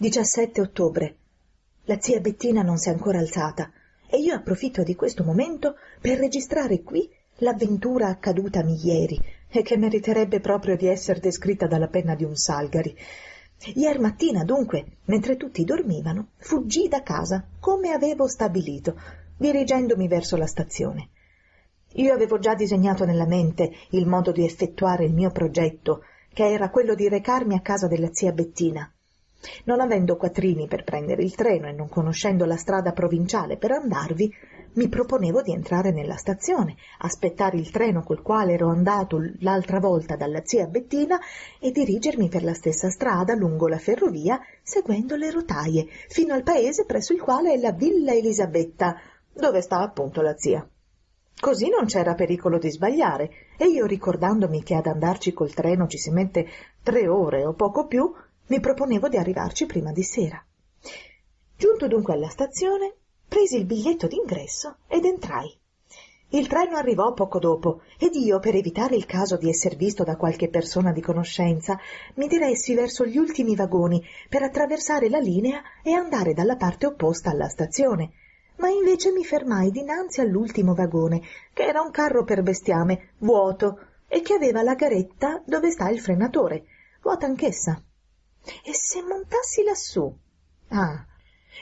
17 ottobre. La zia Bettina non si è ancora alzata e io approfitto di questo momento per registrare qui l'avventura accadutami ieri e che meriterebbe proprio di essere descritta dalla penna di un Salgari. Ier mattina, dunque, mentre tutti dormivano, fuggii da casa, come avevo stabilito, dirigendomi verso la stazione. Io avevo già disegnato nella mente il modo di effettuare il mio progetto, che era quello di recarmi a casa della zia Bettina. Non avendo quattrini per prendere il treno e non conoscendo la strada provinciale per andarvi, mi proponevo di entrare nella stazione, aspettare il treno col quale ero andato l'altra volta dalla zia Bettina e dirigermi per la stessa strada lungo la ferrovia, seguendo le rotaie, fino al paese presso il quale è la Villa Elisabetta, dove sta appunto la zia. Così non c'era pericolo di sbagliare, e io ricordandomi che ad andarci col treno ci si mette tre ore o poco più, mi proponevo di arrivarci prima di sera. Giunto dunque alla stazione, presi il biglietto d'ingresso ed entrai. Il treno arrivò poco dopo ed io, per evitare il caso di esser visto da qualche persona di conoscenza, mi diressi verso gli ultimi vagoni per attraversare la linea e andare dalla parte opposta alla stazione. Ma invece mi fermai dinanzi all'ultimo vagone, che era un carro per bestiame, vuoto, e che aveva la garetta dove sta il frenatore, vuota anch'essa. E se montassi lassù? Ah,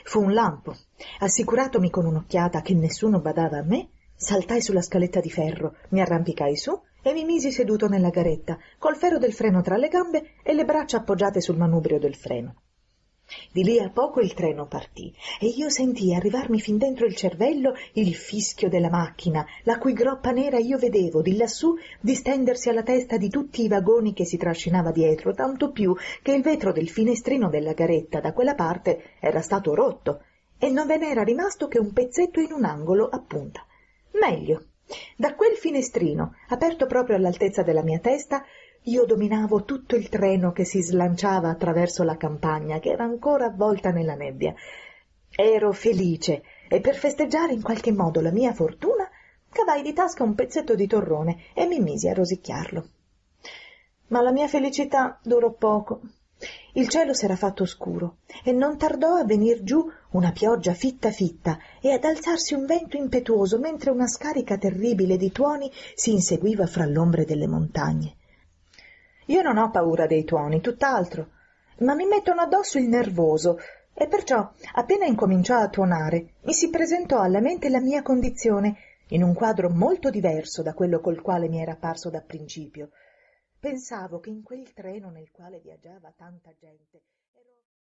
fu un lampo. Assicuratomi con un'occhiata che nessuno badava a me, saltai sulla scaletta di ferro, mi arrampicai su e mi misi seduto nella garetta, col ferro del freno tra le gambe e le braccia appoggiate sul manubrio del freno. Di lì a poco il treno partì e io sentii arrivarmi fin dentro il cervello il fischio della macchina, la cui groppa nera io vedevo di lassù distendersi alla testa di tutti i vagoni che si trascinava dietro, tanto più che il vetro del finestrino della garetta da quella parte era stato rotto e non ve n'era rimasto che un pezzetto in un angolo a punta. Meglio, da quel finestrino, aperto proprio all'altezza della mia testa, io dominavo tutto il treno che si slanciava attraverso la campagna, che era ancora avvolta nella nebbia. Ero felice e per festeggiare in qualche modo la mia fortuna cavai di tasca un pezzetto di torrone e mi misi a rosicchiarlo. Ma la mia felicità durò poco. Il cielo s'era fatto scuro e non tardò a venir giù una pioggia fitta fitta e ad alzarsi un vento impetuoso mentre una scarica terribile di tuoni si inseguiva fra l'ombre delle montagne. Io non ho paura dei tuoni, tutt'altro, ma mi mettono addosso il nervoso e perciò, appena incominciò a tuonare, mi si presentò alla mente la mia condizione, in un quadro molto diverso da quello col quale mi era apparso da principio. Pensavo che in quel treno nel quale viaggiava tanta gente